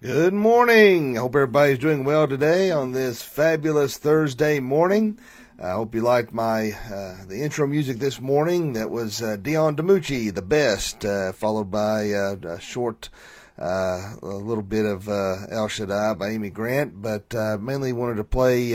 Good morning. Hope everybody's doing well today on this fabulous Thursday morning. I hope you liked my uh, the intro music this morning. That was uh, Dion DiMucci, the best, uh, followed by uh, a short, uh, a little bit of uh, El Shaddai by Amy Grant, but mainly wanted to play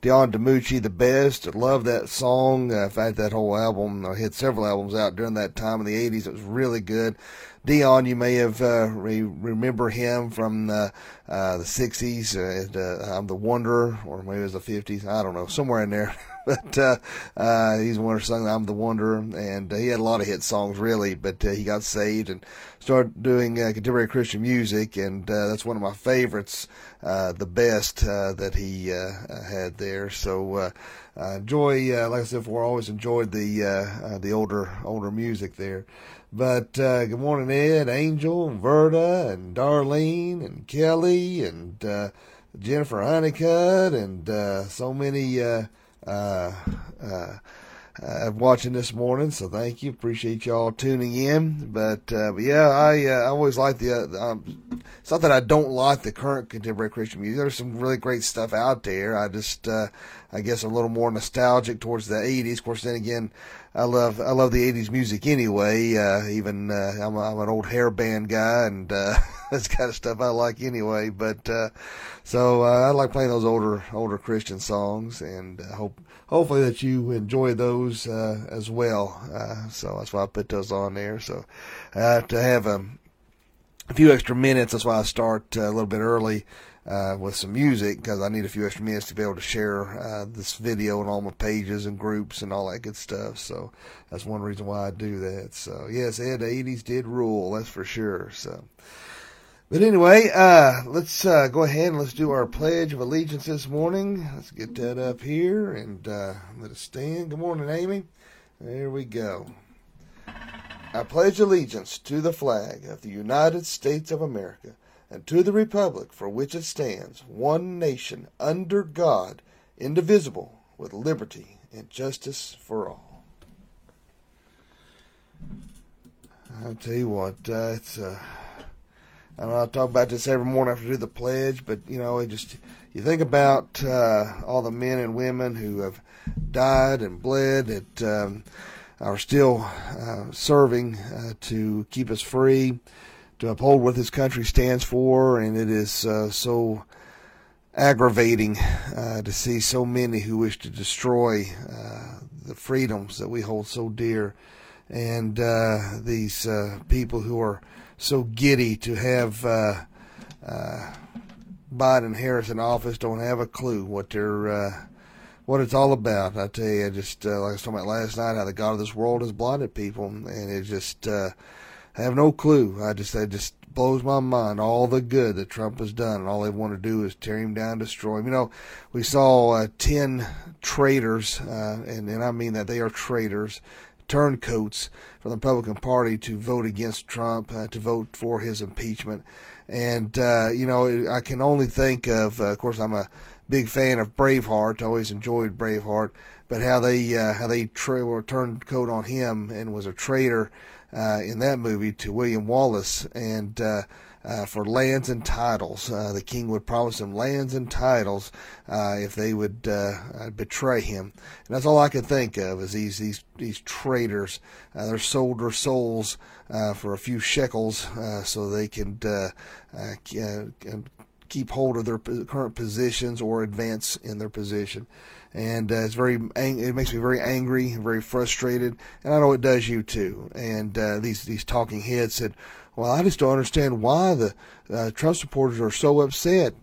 Dion DiMucci, the best. Love that song. in fact, that whole album, I had several albums out during that time in the '80s. It was really good. Dion, you may have uh, re- remember him from the uh, the '60s. Uh, I'm the Wanderer, or maybe it was the '50s. I don't know, somewhere in there. but uh, uh, he's one who sung "I'm the Wanderer," and uh, he had a lot of hit songs, really. But uh, he got saved and started doing uh, contemporary Christian music, and uh, that's one of my favorites, uh, the best uh, that he uh, uh, had there. So. Uh, uh, enjoy, uh, like I said before, always enjoyed the uh, uh, the older older music there. But uh, good morning, Ed, Angel, and Verda, and Darlene, and Kelly, and uh, Jennifer Honeycutt, and uh, so many uh, uh, uh, watching this morning. So thank you, appreciate y'all tuning in. But, uh, but yeah, I I always like the. Um, it's not that I don't like the current contemporary Christian music. There's some really great stuff out there. I just uh, I guess a little more nostalgic towards the '80s. Of course, then again, I love I love the '80s music anyway. Uh, even uh, I'm, a, I'm an old hair band guy, and uh, that's kind of stuff I like anyway. But uh, so uh, I like playing those older older Christian songs, and uh, hope hopefully that you enjoy those uh, as well. Uh, so that's why I put those on there. So uh, to have a, a few extra minutes, that's why I start uh, a little bit early uh, with some music because I need a few extra minutes to be able to share uh, this video on all my pages and groups and all that good stuff. So that's one reason why I do that. So yes, Ed, the 80s did rule, that's for sure. So. But anyway, uh, let's uh, go ahead and let's do our Pledge of Allegiance this morning. Let's get that up here and uh, let it stand. Good morning, Amy. There we go. I pledge allegiance to the flag of the United States of America and to the republic for which it stands, one nation, under God, indivisible, with liberty and justice for all. I'll tell you what, uh, it's uh, I know I talk about this every morning after I do the pledge, but you know, it just you think about uh, all the men and women who have died and bled that um, are still uh, serving uh, to keep us free, to uphold what this country stands for, and it is uh, so aggravating uh, to see so many who wish to destroy uh, the freedoms that we hold so dear, and these people who are so giddy to have uh, uh, Biden and Harris in office don't have a clue what they're uh, what it's all about. I tell you, I just uh, like I was talking about last night, how the God of this world has blinded people, and it just uh, have no clue. I just it just blows my mind all the good that Trump has done, and all they want to do is tear him down, destroy him. You know, we saw uh, ten traitors, uh, and and I mean that they are traitors turncoats from the Republican Party to vote against Trump, uh, to vote for his impeachment. And, uh, you know, I can only think of, uh, of course, I'm a big fan of Braveheart. Always enjoyed Braveheart, but how they, uh, how they tra- turned coat on him and was a traitor, uh, in that movie to William Wallace. And, uh, uh, for lands and titles. Uh, the king would promise them lands and titles uh, if they would uh, betray him. And that's all I can think of is these these these traitors. They're sold their souls for a few shekels so they can keep hold of their current positions or advance in their position. And uh, it's very, it makes me very angry, very frustrated, and I know it does you too. And uh, these these talking heads said, well, I just don't understand why the uh, Trump supporters are so upset.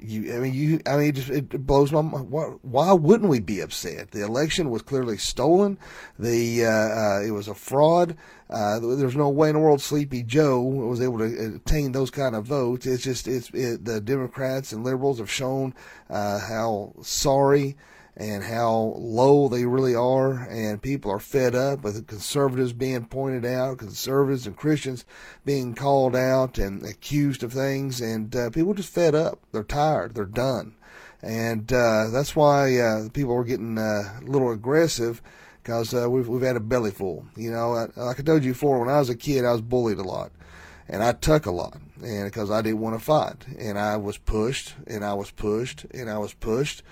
You, I mean, you, I mean, it, just, it blows my mind. Why, wouldn't we be upset? The election was clearly stolen. The uh, uh, it was a fraud. Uh, there's no way in the world Sleepy Joe was able to attain those kind of votes. It's just it's it, the Democrats and liberals have shown uh, how sorry and how low they really are, and people are fed up with conservatives being pointed out, conservatives and Christians being called out and accused of things, and uh, people just fed up. They're tired. They're done, and uh, that's why uh, people are getting uh, a little aggressive because uh, we've we've had a belly full. You know, like I told you before, when I was a kid, I was bullied a lot, and I tuck a lot, and because I didn't want to fight, and I was pushed, and I was pushed, and I was pushed,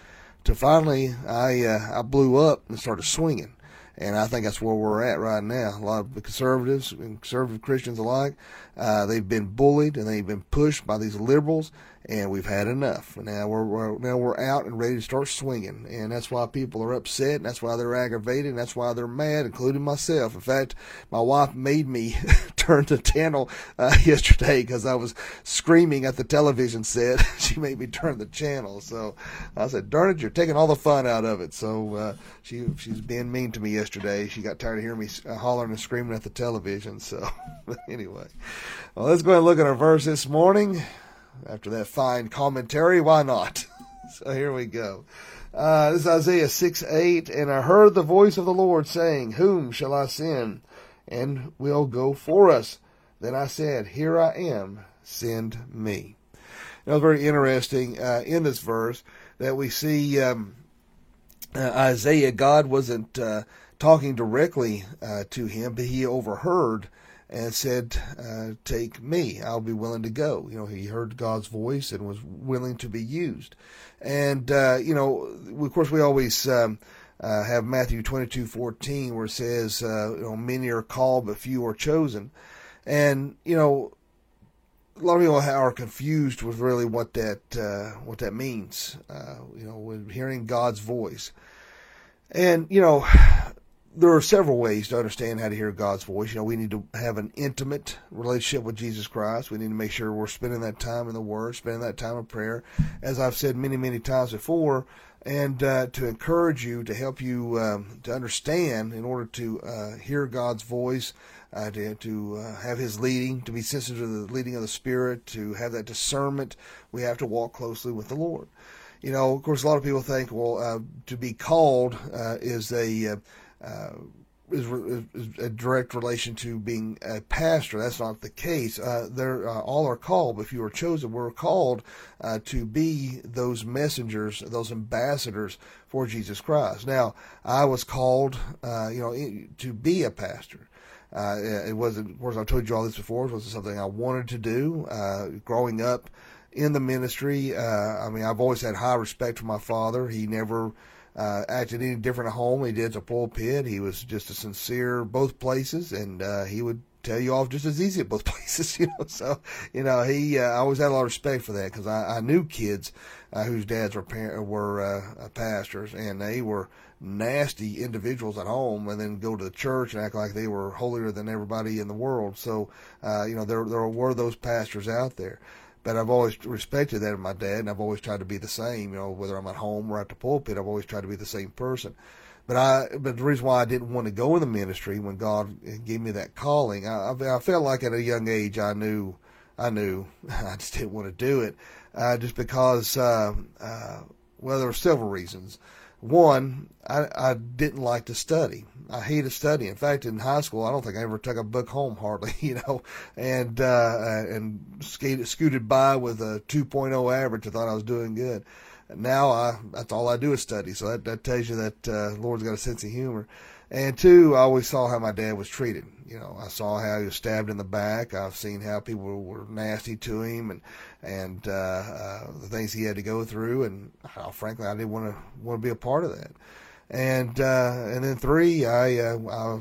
to finally I uh, I blew up and started swinging. And I think that's where we're at right now. A lot of conservatives and conservative Christians alike, uh, they've been bullied and they've been pushed by these liberals, and we've had enough. Now we're, we're, now we're out and ready to start swinging, and that's why people are upset, and that's why they're aggravated, and that's why they're mad, including myself. In fact, my wife made me turn the channel uh, yesterday because I was screaming at the television set. she made me turn the channel, so I said, "Darn it, you're taking all the fun out of it." So uh, she she's being mean to me yesterday. She got tired of hearing me uh, hollering and screaming at the television. So anyway, well, let's go ahead and look at our verse this morning after that fine commentary, why not? so here we go. Uh, this is Isaiah 6 8. And I heard the voice of the Lord saying, Whom shall I send? And will go for us. Then I said, Here I am, send me. Now, it's very interesting uh, in this verse that we see um, uh, Isaiah, God wasn't uh, talking directly uh, to him, but he overheard and said, uh, Take me, I'll be willing to go. You know, he heard God's voice and was willing to be used. And, uh, you know, of course, we always um, uh, have Matthew twenty two fourteen where it says, uh, you know, many are called, but few are chosen. And, you know, a lot of people are confused with really what that uh, what that means. You know, with hearing God's voice, and you know, there are several ways to understand how to hear God's voice. You know, we need to have an intimate relationship with Jesus Christ. We need to make sure we're spending that time in the Word, spending that time in prayer, as I've said many, many times before, and uh, to encourage you, to help you um, to understand in order to uh, hear God's voice, uh, to, to uh, have His leading, to be sensitive to the leading of the Spirit, to have that discernment. We have to walk closely with the Lord. You know, of course, a lot of people think, well, uh, to be called uh, is a uh, is, is, a direct relation to being a pastor. That's not the case. Uh, they're uh, all are called. If you are chosen, we're called uh, to be those messengers, those ambassadors for Jesus Christ. Now, I was called, uh, you know, to be a pastor. Uh, it wasn't, of course, I've told you all this before. It wasn't something I wanted to do. Uh, growing up in the ministry, I mean, I've always had high respect for my father. He never uh, acted any different at home. He did at the pulpit. He was just a sincere both places, and uh, he would tell you off just as easy at both places. You know, so you know he. Uh, I always had a lot of respect for that because I, I knew kids uh, whose dads were par- were uh, uh, pastors, and they were nasty individuals at home, and then go to the church and act like they were holier than everybody in the world. So uh, you know there there were those pastors out there. But I've always respected that in my dad, and I've always tried to be the same. You know, whether I'm at home or at the pulpit, I've always tried to be the same person. But I, but the reason why I didn't want to go in the ministry when God gave me that calling, I, I felt like at a young age I knew, I knew, I just didn't want to do it, uh, just because, uh, uh, well, there were several reasons. One, I, I didn't like to study. I hated studying. In fact, in high school, I don't think I ever took a book home hardly, you know, and uh, and skated, scooted by with a 2.0 average. I thought I was doing good. Now I that's all I do is study. So that that tells you that uh, Lord's got a sense of humor. And two, I always saw how my dad was treated. You know, I saw how he was stabbed in the back. I've seen how people were nasty to him, and and uh, uh, the things he had to go through. And uh, frankly, I didn't want to want to be a part of that. And uh, and then three, I uh, I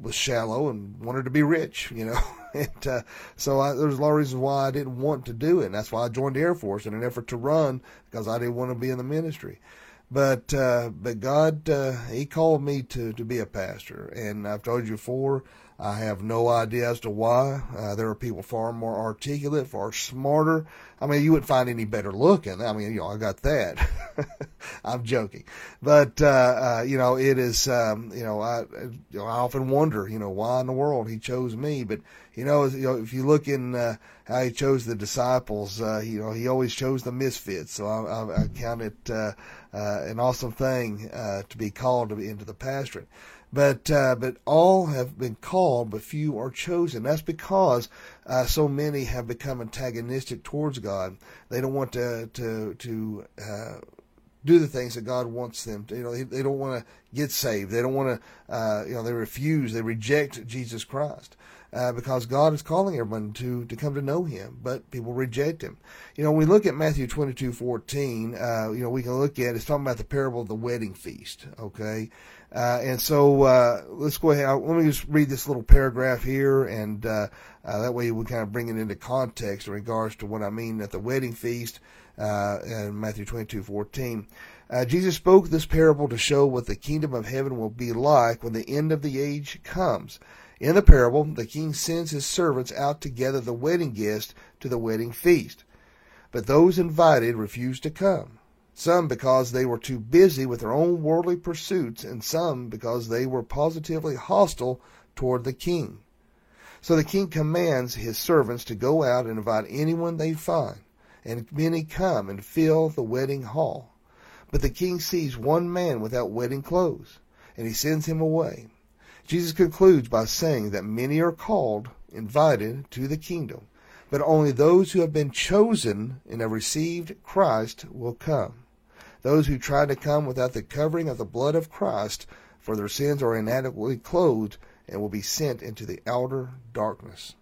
was shallow and wanted to be rich. You know, and uh, so I, there's a lot of reasons why I didn't want to do it. And that's why I joined the Air Force in an effort to run because I didn't want to be in the ministry. But uh, but God, uh, He called me to to be a pastor, and I've told you before. I have no idea as to why. Uh, there are people far more articulate, far smarter. I mean, you wouldn't find any better looking. I mean, you know, I got that. I'm joking, but uh, uh, you know, it is. Um, you know, I you know, I often wonder, you know, why in the world he chose me. But you know, you know if you look in uh, how he chose the disciples, uh, you know, he always chose the misfits. So I, I, I count it uh, an awesome thing uh, to be called into the pastorate. But uh, but all have been called, but few are chosen. That's because uh, so many have become antagonistic towards God. They don't want to to to uh, do the things that God wants them to. You know, they, they don't want to get saved. They don't want to. Uh, you know, they refuse. They reject Jesus Christ. Uh, because God is calling everyone to, to come to know Him, but people reject Him. You know, when we look at Matthew 22 14, uh, you know, we can look at it's talking about the parable of the wedding feast, okay? Uh, and so uh, let's go ahead. Let me just read this little paragraph here, and uh, uh, that way we kind of bring it into context in regards to what I mean at the wedding feast uh, in Matthew 22 14. Uh, Jesus spoke this parable to show what the kingdom of heaven will be like when the end of the age comes. In the parable, the king sends his servants out to gather the wedding guests to the wedding feast. But those invited refused to come. Some because they were too busy with their own worldly pursuits, and some because they were positively hostile toward the king. So the king commands his servants to go out and invite anyone they find, and many come and fill the wedding hall. But the king sees one man without wedding clothes, and he sends him away. Jesus concludes by saying that many are called, invited to the kingdom, but only those who have been chosen and have received Christ will come. Those who try to come without the covering of the blood of Christ, for their sins are inadequately clothed, and will be sent into the outer darkness,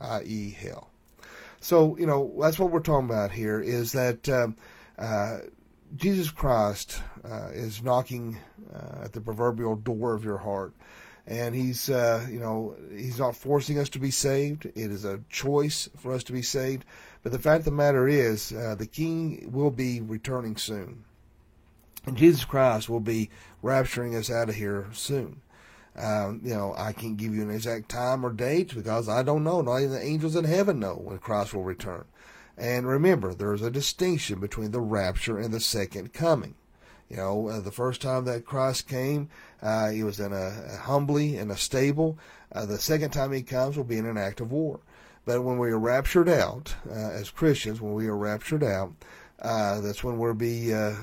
i.e., hell. So, you know, that's what we're talking about here is that um, uh, Jesus Christ uh, is knocking uh, at the proverbial door of your heart. And he's, uh, you know, he's not forcing us to be saved. It is a choice for us to be saved. But the fact of the matter is, uh, the King will be returning soon. And Jesus Christ will be rapturing us out of here soon. Um, you know, I can't give you an exact time or date because I don't know. Not even the angels in heaven know when Christ will return. And remember, there's a distinction between the rapture and the second coming. You know, uh, the first time that Christ came, uh, he was in a, a humbly in a stable. Uh, the second time he comes will be in an act of war. But when we are raptured out, uh, as Christians, when we are raptured out, uh, that's when we'll be uh,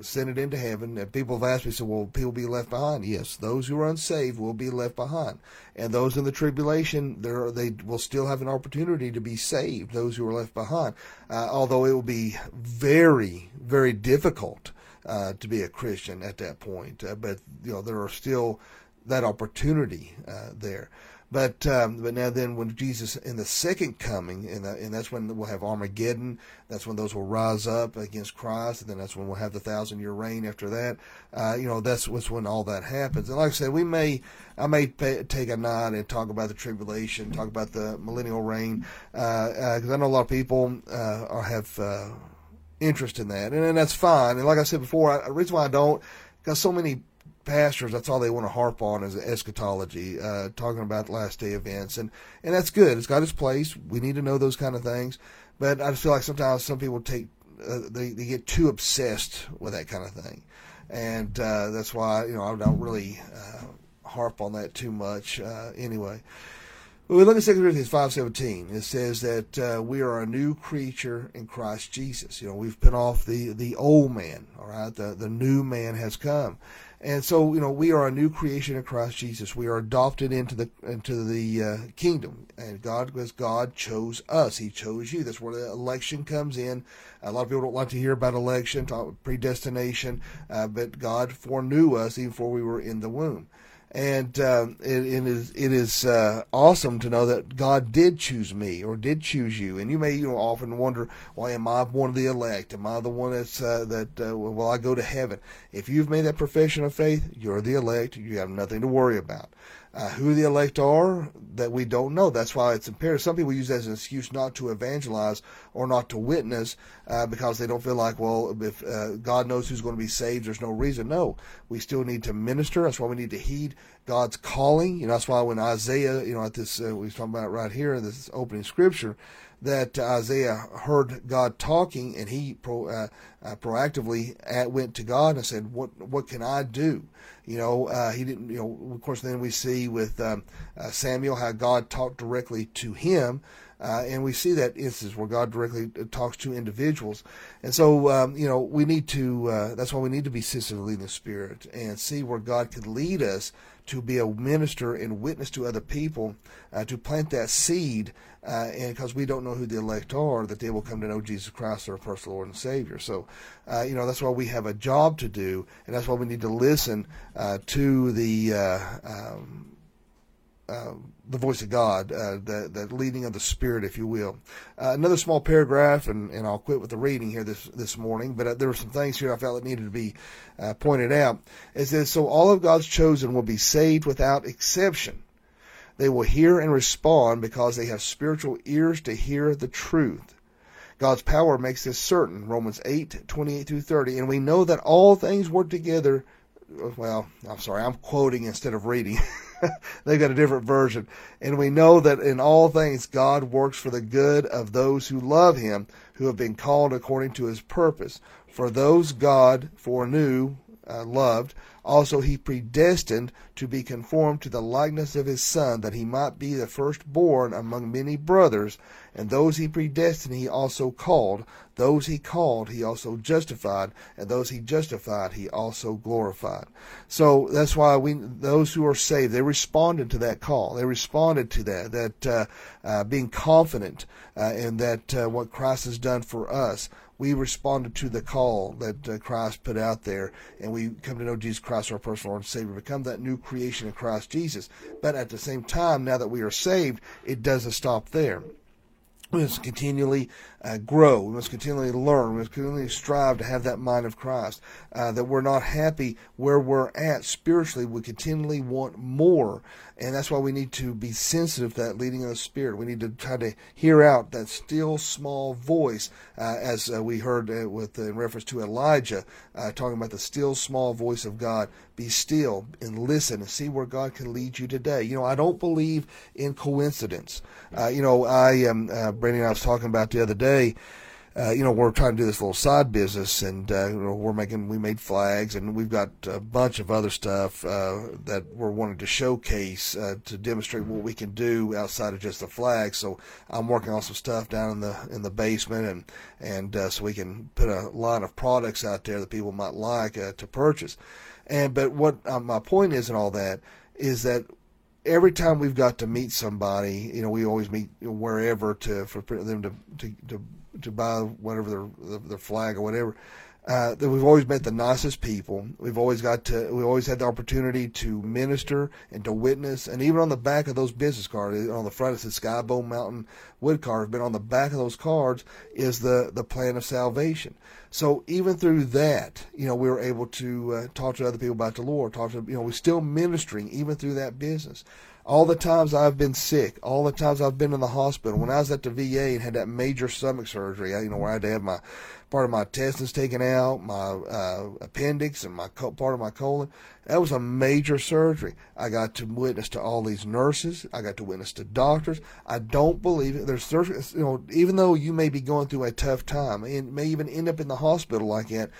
sent into heaven. And people have asked me, so will people be left behind? Yes, those who are unsaved will be left behind, and those in the tribulation, they will still have an opportunity to be saved. Those who are left behind, although it will be very, very difficult uh, to be a Christian at that point. Uh, but you know, there are still that opportunity there. But um, but now then, when Jesus in the second coming, and, and that's when we'll have Armageddon. That's when those will rise up against Christ, and then that's when we'll have the thousand year reign after that. Uh, you know, that's, that's when all that happens. And like I said, we may I may pay, take a night and talk about the tribulation, talk about the millennial reign, because uh, uh, I know a lot of people uh, have uh, interest in that, and, and that's fine. And like I said before, I, the reason why I don't, because so many pastors, that's all they want to harp on is eschatology, uh, talking about last day events, and and that's good. It's got its place. We need to know those kind of things, but I just feel like sometimes some people take uh, they they get too obsessed with that kind of thing, and uh, that's why you know I don't really uh, harp on that too much uh, anyway. When we look at 2 Corinthians 5.17, it says that uh, we are a new creature in Christ Jesus. You know, we've put off the, the old man, all right? The, the new man has come. And so, you know, we are a new creation in Christ Jesus. We are adopted into the into the uh, kingdom, and God, because God chose us, He chose you. That's where the election comes in. A lot of people don't like to hear about election, talk predestination, uh, but God foreknew us even before we were in the womb and um, it, it is it is uh, awesome to know that God did choose me or did choose you. And you may you know often wonder, why am I one of the elect? Am I the one that's uh, that uh, will I go to heaven? If you've made that profession of faith, you're the elect. You have nothing to worry about. Uh, who the elect are that we don't know. That's why it's imperative. Some people use that as an excuse not to evangelize or not to witness uh, because they don't feel like, well, if uh, God knows who's going to be saved, there's no reason. No, we still need to minister. That's why we need to heed God's calling. You know, that's why when Isaiah, you know, at this uh, we're talking about right here in this opening scripture, that Isaiah heard God talking and he pro, uh, uh, proactively at, went to God and said, "What what can I do?" You know, uh, he didn't. You know, of course, then we see with um, uh, Samuel how God talked directly to him. Uh, and we see that instance where God directly uh, talks to individuals. And so, um, you know, we need to, that's why we need to be sensitive in the Spirit and see where God could lead us to be a minister and witness to other people, uh, to plant that seed, uh, and because we don't know who the elect are, that they will come to know Jesus Christ, their personal Lord and Savior. So, uh, you know, that's why we have a job to do, and that's why we need to listen uh, to the uh, um, uh, the voice of God, uh, the, the leading of the Spirit, if you will. Uh, another small paragraph, and, and I'll quit with the reading here this this morning. But uh, there were some things here I felt that needed to be uh, pointed out. It says, "So all of God's chosen will be saved without exception. They will hear and respond because they have spiritual ears to hear the truth." God's power makes this certain. Romans 8, 28 through 30. And we know that all things work together. Well, I'm sorry, I'm quoting instead of reading. They've got a different version. And we know that in all things God works for the good of those who love him, who have been called according to his purpose. For those God foreknew, uh, loved, also he predestined to be conformed to the likeness of his Son, that he might be the firstborn among many brothers. And those he predestined he also called. Those he called he also justified. And those he justified he also glorified. So that's why we, those who are saved, they responded to that call. They responded to that, that uh, uh, being confident uh, in that uh, what Christ has done for us we responded to the call that uh, Christ put out there, and we come to know Jesus Christ, our personal Lord and Savior, become that new creation in Christ Jesus. But at the same time, now that we are saved, it doesn't stop there. Must continually uh, grow. We must continually learn. We must continually strive to have that mind of Christ. Uh, that we're not happy where we're at spiritually. We continually want more. And that's why we need to be sensitive to that leading of the Spirit. We need to try to hear out that still small voice, uh, as uh, we heard uh, with in reference to Elijah, uh, talking about the still small voice of God. Be still and listen and see where God can lead you today. You know, I don't believe in coincidence. you know, I am, um, Brandy and I was talking about the other day uh, you know, we're trying to do this little side business, and uh, we're making we made flags, and we've got a bunch of other stuff uh, that we're wanting to showcase uh, to demonstrate what we can do outside of just the flag. So I'm working on some stuff down in the in the basement, and and uh, so we can put a line of products out there that people might like uh, to purchase. And but what my point is in all that is that every time we've got to meet somebody, you know, we always meet wherever to for them to to, to to buy whatever their their flag or whatever. Uh, that we've always met the nicest people. We've always got to, we always had the opportunity to minister and to witness. And even on the back of those business cards, on the front it says Skybow Mountain Wood Carvers, but on the back of those cards is the, the plan of salvation. So even through that, you know, we were able to uh, talk to other people about the Lord, talk to, you know, we're still ministering even through that business all the times I've been sick, all the times I've been in the hospital, when I was at the VA and had that major stomach surgery, you know, where I had to have my part of my intestines taken out, my uh, appendix, and my co- part of my colon. That was a major surgery. I got to witness to all these nurses. I got to witness to doctors. I don't believe it. There's, you know, even though you may be going through a tough time and may even end up in the hospital like that,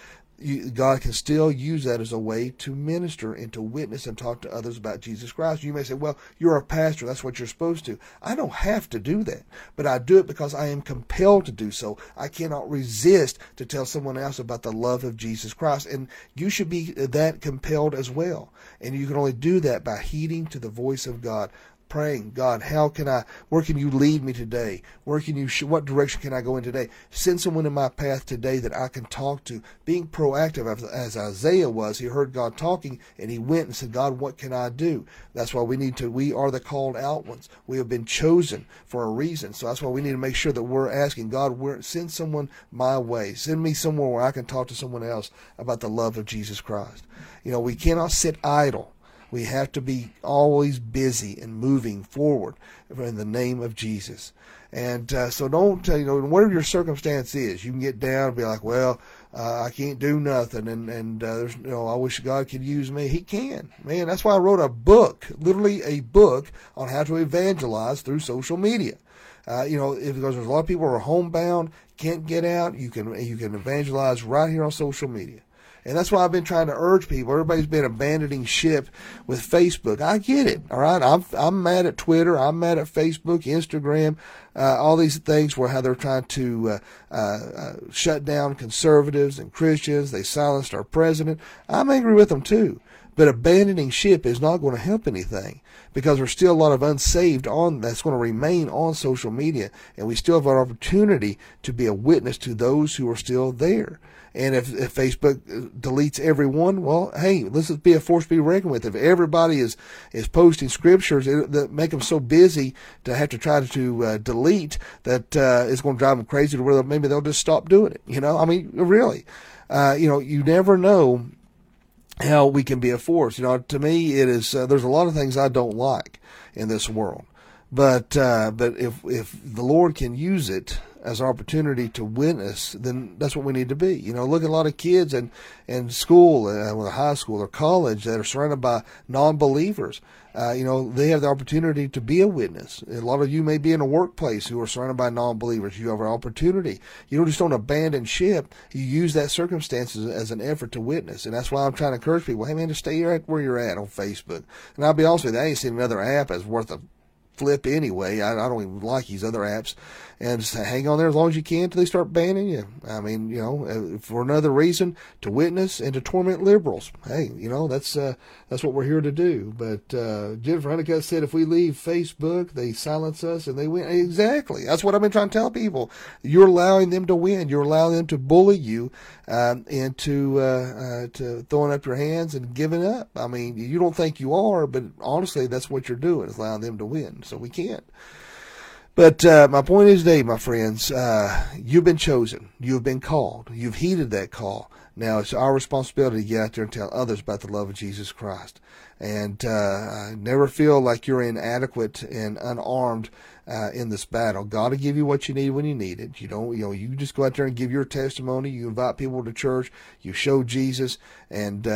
you, God can still use that as a way to minister and to witness and talk to others about Jesus Christ. You may say, well, you're a pastor. That's what you're supposed to. I don't have to do that, but I do it because I am compelled to do so. I cannot resist to tell someone else about the love of Jesus Christ. And you should be that compelled as well. And you can only do that by heeding to the voice of God praying, God, how can I, where can you lead me today? Where can you, what direction can I go in today? Send someone in my path today that I can talk to. Being proactive, as Isaiah was, he heard God talking and he went and said, God, what can I do? That's why we need to, we are the called out ones. We have been chosen for a reason. So that's why we need to make sure that we're asking God, where, send someone my way. Send me somewhere where I can talk to someone else about the love of Jesus Christ. You know, we cannot sit idle. We have to be always busy and moving forward in the name of Jesus. And uh, so don't, uh, you know, whatever your circumstance is, you can get down and be like, well, uh, I can't do nothing, and and uh, there's, you know, I wish God could use me. He can, man. That's why I wrote a book, literally a book on how to evangelize through social media. Uh, you know, if, because there's a lot of people who are homebound, can't get out. You can you can evangelize right here on social media. And that's why I've been trying to urge people. Everybody's been abandoning ship with Facebook. I get it. All right. I'm, I'm mad at Twitter. I'm mad at Facebook, Instagram, uh, all these things where how they're trying to uh, uh, uh, shut down conservatives and Christians. They silenced our president. I'm angry with them too. But abandoning ship is not going to help anything because there's still a lot of unsaved on that's going to remain on social media, and we still have an opportunity to be a witness to those who are still there. And if, if Facebook deletes everyone, well, hey, let's be a force to be reckoned with. If everybody is is posting scriptures that make them so busy to have to try to uh, delete that uh, it's going to drive them crazy to where maybe they'll just stop doing it. You know, I mean, really, uh, you know, you never know how we can be a force. You know, to me, it is. Uh, there's a lot of things I don't like in this world, but uh, but if if the Lord can use it as an opportunity to witness, then that's what we need to be. You know, look at a lot of kids in in school, uh, high school or college that are surrounded by non-believers. Uh, you know, they have the opportunity to be a witness. A lot of you may be in a workplace who are surrounded by non-believers. You have an opportunity. You don't just don't abandon ship. You use that circumstances as an effort to witness. And that's why I'm trying to encourage people, hey man, just stay right where you're at on Facebook. And I'll be honest with you, I ain't seen another app that's worth a flip anyway. I, I don't even like these other apps and just hang on there as long as you can until they start banning you. I mean, you know, uh, for another reason to witness and to torment liberals. Hey, you know, that's uh, that's what we're here to do. But uh, Jennifer Honeycutt said if we leave Facebook, they silence us and they win. Exactly. That's what I've been trying to tell people. You're allowing them to win. You're allowing them to bully you um, into uh, uh, to throwing up your hands and giving up. I mean, you don't think you are, but honestly, that's what you're doing is allowing them to win. So we can't. But uh, my point is today, my friends, uh, you've been chosen. You've been called. You've heeded that call. Now it's our responsibility to get out there and tell others about the love of Jesus Christ. And uh, never feel like you're inadequate and unarmed uh, in this battle. God will give you what you need when you need it. You don't, you know, you just go out there and give your testimony. You invite people to church. You show Jesus, and uh,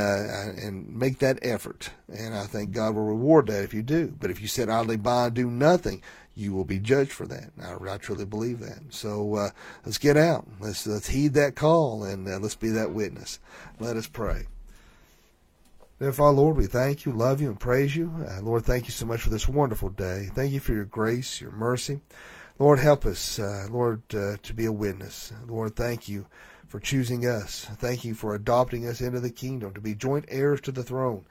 and make that effort. And I think God will reward that if you do. But if you sit idly by and do nothing, you will be judged for that. I, I truly believe that. So uh, let's get out. Let's let's heed that call and uh, let's be that witness. Let us pray. Therefore, Lord, we thank you, love you, and praise you. Uh, Lord, thank you so much for this wonderful day. Thank you for your grace, your mercy. Lord, help us, uh, Lord, uh, to be a witness. Lord, thank you for choosing us. Thank you for adopting us into the kingdom, to be joint heirs to the throne.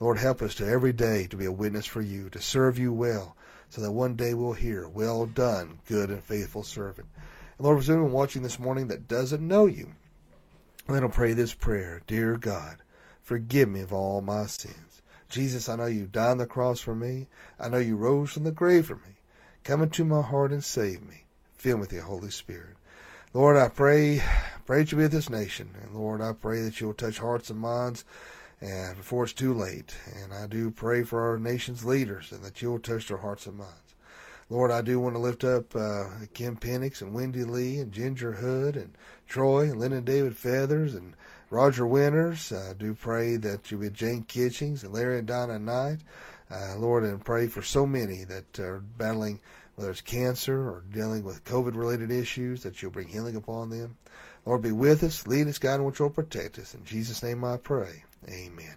Lord, help us to every day to be a witness for you, to serve you well, so that one day we'll hear, Well done, good and faithful servant. And Lord, for anyone watching this morning that doesn't know you, let them pray this prayer Dear God, forgive me of all my sins. Jesus, I know you died on the cross for me. I know you rose from the grave for me. Come into my heart and save me. Fill me with your Holy Spirit. Lord, I pray, pray that you be with this nation. And Lord, I pray that you'll touch hearts and minds and before it's too late. And I do pray for our nation's leaders and that you'll touch their hearts and minds. Lord, I do want to lift up uh, Kim Penix and Wendy Lee and Ginger Hood and Troy and Lynn and David Feathers and Roger Winters. I do pray that you be Jane Kitchings and Larry and Donna Knight. Uh, Lord, and pray for so many that are battling, whether it's cancer or dealing with COVID related issues, that you'll bring healing upon them. Lord, be with us, lead us, guide, and which will protect us. In Jesus' name I pray. Amen.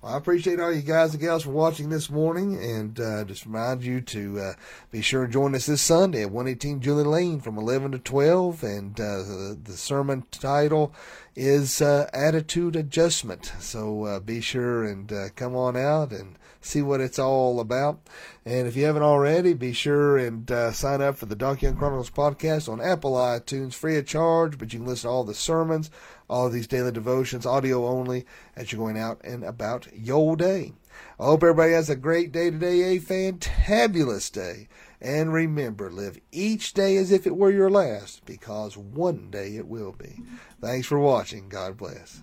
Well, I appreciate all you guys and gals for watching this morning, and uh, just remind you to uh, be sure to join us this Sunday at 118 Julie Lane from 11 to 12. And uh, the, the, sermon title is uh, Attitude Adjustment. So uh, be sure and uh, come on out and see what it's all about. And if you haven't already, be sure and sign up for the Donkey Young Chronicles podcast on Apple iTunes, free of charge. But you can listen to all the sermons, all of these daily devotions, audio only, as you're going out and about your day. I hope everybody has a great day today, a fantabulous day. And remember, live each day as if it were your last, because one day it will be. Thanks for watching. God bless.